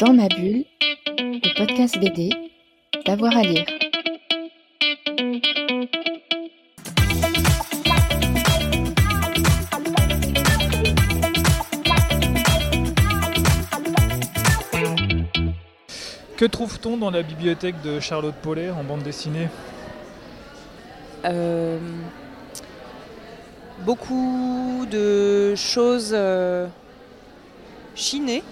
Dans ma bulle, le podcast BD, d'avoir à lire. Que trouve-t-on dans la bibliothèque de Charlotte Paulet en bande dessinée? Euh, beaucoup de choses euh, chinées.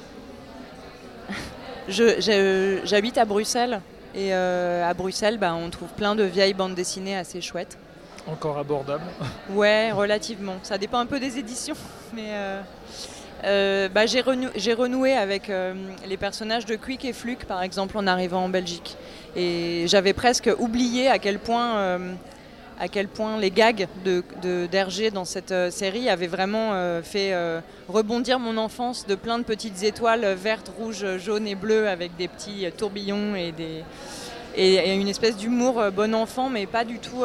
J'habite à Bruxelles et euh, à Bruxelles, bah, on trouve plein de vieilles bandes dessinées assez chouettes. Encore abordable. Ouais, relativement. Ça dépend un peu des éditions, mais euh, euh, bah, j'ai renou- renoué avec euh, les personnages de Quick et Fluke, par exemple, en arrivant en Belgique. Et j'avais presque oublié à quel point, à quel point les gags de de- d'Hergé dans cette euh, série avaient vraiment euh, fait euh, rebondir mon enfance de plein de petites étoiles vertes, rouges, jaunes et bleues avec des petits tourbillons et, une espèce d'humour bon enfant, mais pas du tout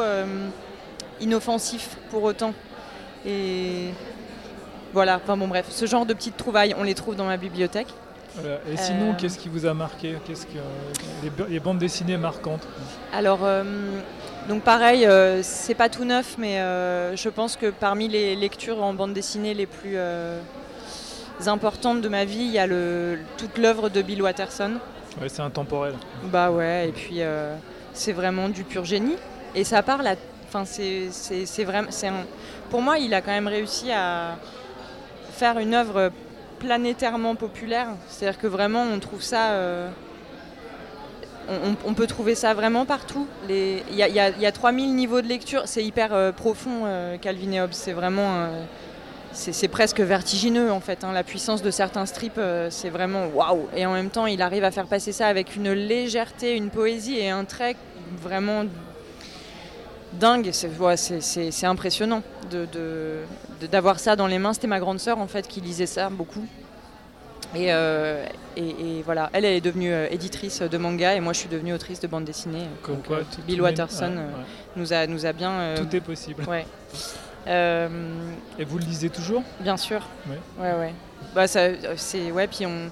inoffensif pour autant. Et voilà, enfin bon bref, ce genre de petites trouvailles, on les trouve dans ma bibliothèque. Voilà. Et sinon, Euh. qu'est-ce qui vous a marqué Qu'est-ce que les, bandes dessinées marquantes Alors, euh, donc pareil, euh, c'est pas tout neuf, mais euh, je pense que parmi les lectures en bande dessinée les plus importantes de ma vie, il y a le, toute l'œuvre de Bill Watterson. Ouais, c'est intemporel. Bah ouais, et puis c'est vraiment du pur génie. Et ça parle à. Enfin, c'est vraiment. c'est un- Pour moi, il a quand même réussi à faire une œuvre planétairement populaire. C'est-à-dire que vraiment, on trouve ça. euh, on, peut trouver ça vraiment partout. Il y, a, il y a- il y a 3000 niveaux de lecture. C'est hyper euh, profond, euh, Calvin et Hobbes. C'est vraiment. c'est presque vertigineux en fait. hein. La puissance de certains strips, c'est vraiment waouh. Et en même temps, il arrive à faire passer ça avec une légèreté, une poésie et un trait vraiment dingue. C'est ouais, c'est- impressionnant de- de- de- d'avoir ça dans les mains. C'était ma grande sœur en fait qui lisait ça beaucoup. Et, euh, et- et voilà, elle, elle est devenue euh, éditrice de manga et moi je suis devenue autrice de bande dessinée. Comme Donc, quoi, euh, Bill Watterson ouais, ouais. nous, a, nous a bien. Tout est possible. ouais. Et vous le lisez toujours? Bien sûr. Ouais. Ouais, ouais. Bah, c'est, ouais, puis on.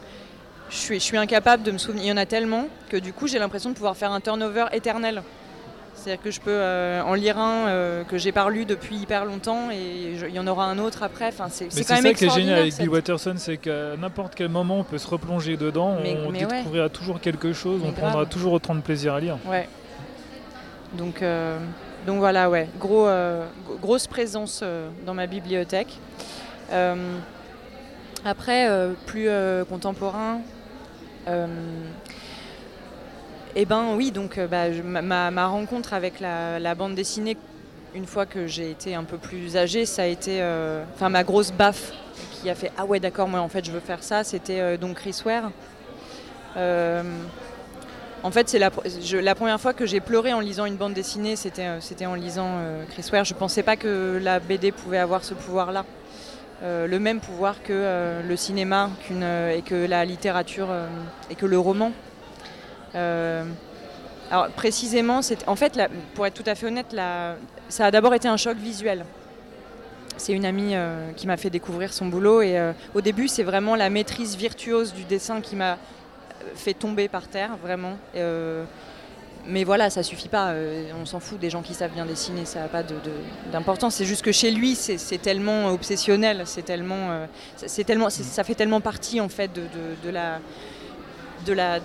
Je suis, je suis incapable de me souvenir. Il y en a tellement que du coup, j'ai l'impression de pouvoir faire un turnover éternel. C'est-à-dire que je peux euh, en lire un euh, que j'ai pas lu depuis hyper longtemps et il y en aura un autre après. Enfin, c'est, c'est c'est quand même ça qui est génial avec Bill Watterson, c'est qu'à n'importe quel moment, on peut se replonger dedans, Mais- on mais ouais. découvrira toujours quelque chose, Mais on prendra toujours autant de plaisir à lire. Ouais. Donc, euh, donc voilà, ouais. Gros, euh, grosse présence dans ma bibliothèque. Après, plus contemporain. Eh ben oui, donc euh, bah, ma, rencontre avec la, bande dessinée, une fois que j'ai été un peu plus âgée, ça a été, euh, enfin ma grosse baffe qui a fait ah ouais d'accord, moi en fait je veux faire ça. C'était euh, donc Chris Ware. En fait, c'est la, première fois que j'ai pleuré en lisant une bande dessinée, c'était en lisant Chris Ware. Je pensais pas que la BD pouvait avoir ce pouvoir-là. Le même pouvoir que le cinéma et que la littérature et que le roman. Euh, alors précisément, en fait, pour être tout à fait honnête, ça a d'abord été un choc visuel. C'est une amie euh, qui m'a fait découvrir son boulot et euh, au début, c'est vraiment la maîtrise virtuose du dessin qui m'a fait tomber par terre, vraiment. Mais voilà, ça suffit pas. on s'en fout des gens qui savent bien dessiner, ça n'a pas d'importance. C'est juste que chez lui, c'est tellement obsessionnel, c'est tellement, c'est- tellement, ça fait tellement partie en fait de, la, de la,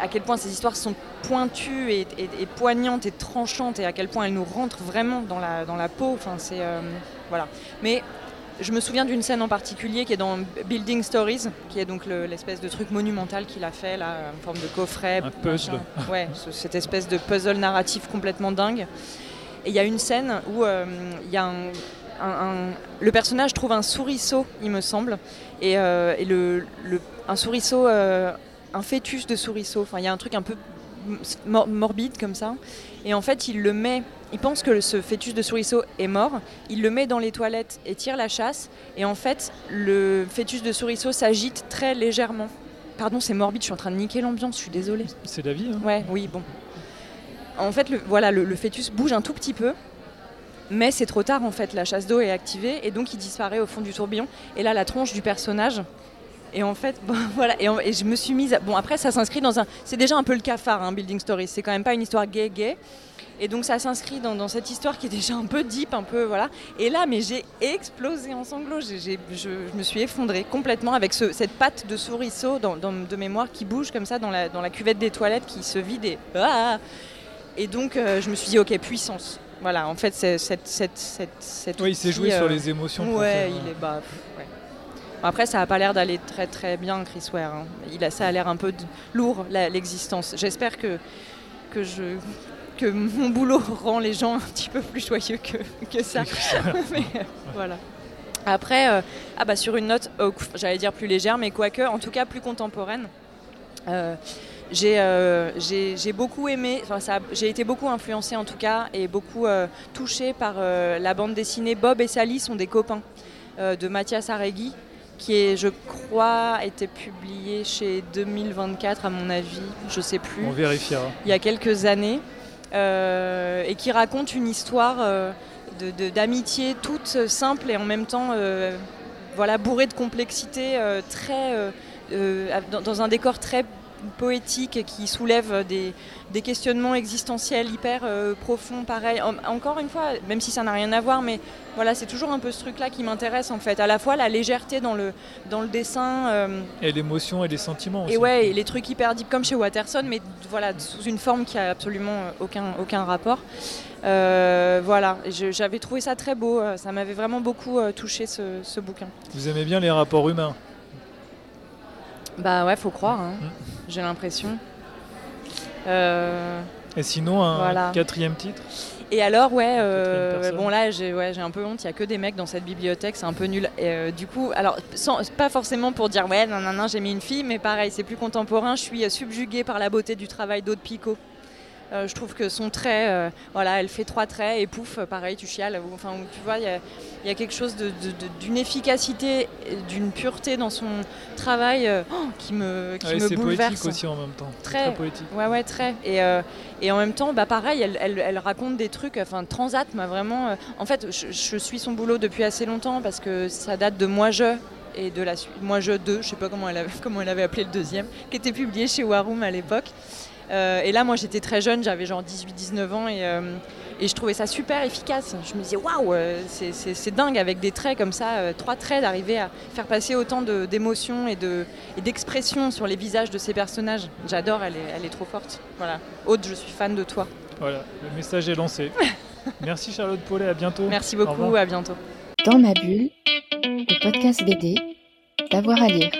à quel point ces histoires sont pointues et, et- et poignantes et tranchantes et à quel point elles nous rentrent vraiment dans la, dans la peau. Enfin, c'est euh, voilà. Mais je me souviens d'une scène en particulier qui est dans Building Stories, qui est donc le- l'espèce de truc monumental qu'il a fait là, en forme de coffret. Un puzzle. machin. Ouais, ce- cette espèce de puzzle narratif complètement dingue. Et il y a une scène où euh, il y a un, un- un- le personnage trouve un souriceau, il me semble, et, euh, et le, le- un souriceau, euh, un fœtus de souriceau. Enfin, il y a un truc un peu mor- morbide comme ça. Et en fait, il le met. Il pense que ce fœtus de souriceau est mort. Il le met dans les toilettes et tire la chasse. Et en fait, le fœtus de souriceau s'agite très légèrement. Pardon, c'est morbide. Je suis en train de niquer l'ambiance. Je suis désolée. C'est la vie. hein. Ouais, oui, bon. En fait, le, voilà, le, le fœtus bouge un tout petit peu, mais c'est trop tard en fait. La chasse d'eau est activée et donc il disparaît au fond du tourbillon. Et là, la tronche du personnage Et en fait, bon, voilà, et, je me suis mise. à- Bon, après, ça s'inscrit dans un. C'est déjà un peu le cafard, hein, Building Stories. C'est quand même pas une histoire gay-gay. Et donc, ça s'inscrit dans, dans cette histoire qui est déjà un peu deep, un peu. Voilà. Et là, mais j'ai explosé en sanglots. J'ai- j'ai- je, je me suis effondrée complètement avec ce- cette patte de souriceau dans, dans- de mémoire qui bouge comme ça dans la, dans la cuvette des toilettes qui se vide. Et, Ah et donc, euh, je me suis dit, ok, puissance. Voilà, en fait, c'est cette. cette, cette, cet Oui, il s'est joué sur euh, les émotions. Ouais, faire, il est bah, pff, ouais. Après, ça a pas l'air d'aller très très bien, Chris Ware. hein. Il a, ça a l'air un peu lourd l'existence. J'espère que que je que mon boulot rend les gens un petit peu plus joyeux que, que ça. Mais, euh, voilà. Après, euh, ah bah sur une note, euh, j'allais dire plus légère, mais quoique, en tout cas plus contemporaine. euh, j'ai beaucoup aimé, enfin, j'ai été beaucoup influencée en tout cas et beaucoup touchée par la bande dessinée Bob et Sally sont des copains de Mathias Aregui qui est, je crois, été publié chez 2024 à mon avis, je sais plus On vérifiera. il y a quelques années euh, et qui raconte une histoire euh, de- de- d'amitié toute simple et en même temps euh, voilà, bourrée de complexité, euh, très, dans, dans un décor très poétique qui soulève des, des questionnements existentiels hyper euh, profonds, pareil. En- encore une fois, même si ça n'a rien à voir, mais voilà, c'est toujours un peu ce truc-là qui m'intéresse en fait. À la fois la légèreté dans le, dans le dessin. euh, Et l'émotion et les sentiments aussi. et ouais, et les trucs hyper deep comme chez Watterson, mais voilà, sous une forme qui a absolument aucun, aucun rapport. Euh, voilà, j'avais trouvé ça très beau, ça m'avait vraiment beaucoup touché ce, ce bouquin. Vous aimez bien les rapports humains? Bah ouais, faut croire, hein. J'ai l'impression. Euh, Et sinon, un Voilà. quatrième titre? Et alors, ouais, euh, bon là, j'ai ouais, un peu honte, il n'y a que des mecs dans cette bibliothèque, c'est un peu nul. Et, euh, du coup, alors, sans, pas forcément pour dire, ouais, non, non, non, j'ai mis une fille, mais pareil, c'est plus contemporain, je suis subjuguée par la beauté du travail d'Aude Picot. Euh, je trouve que son trait, euh, voilà, elle fait trois traits et pouf, pareil, tu chiales. Enfin, tu vois, il y a, il y a quelque chose d'une efficacité, d'une pureté dans son travail euh, oh, qui me, qui Ouais, me C'est poétique bouleverse. aussi en même temps. Très. Très poétique. Ouais, ouais, très. Et, et en même temps, bah, pareil, elle, elle- elle raconte des trucs. Enfin, Transat m'a vraiment. en fait, je, je suis son boulot depuis assez longtemps parce que ça date de Moi Je et de la suite. Moi Je 2, je sais pas comment elle, avait, comment elle avait appelé le deuxième, qui était publié chez Warum à l'époque. Euh, et là, moi, j'étais très jeune, j'avais genre 18-19 ans et, euh, et je trouvais ça super efficace. Je me disais, waouh, euh, c'est- dingue avec des traits comme ça, euh, trois traits, d'arriver à faire passer autant d'émotions et de- et d'expressions sur les visages de ces personnages. J'adore, elle est, elle est trop forte. Voilà. Aude, je suis fan de toi. Voilà, le message est lancé. Merci Charlotte Paulet, à bientôt. Merci Au beaucoup, à bientôt. Dans ma bulle, le podcast BD, d'avoir à lire.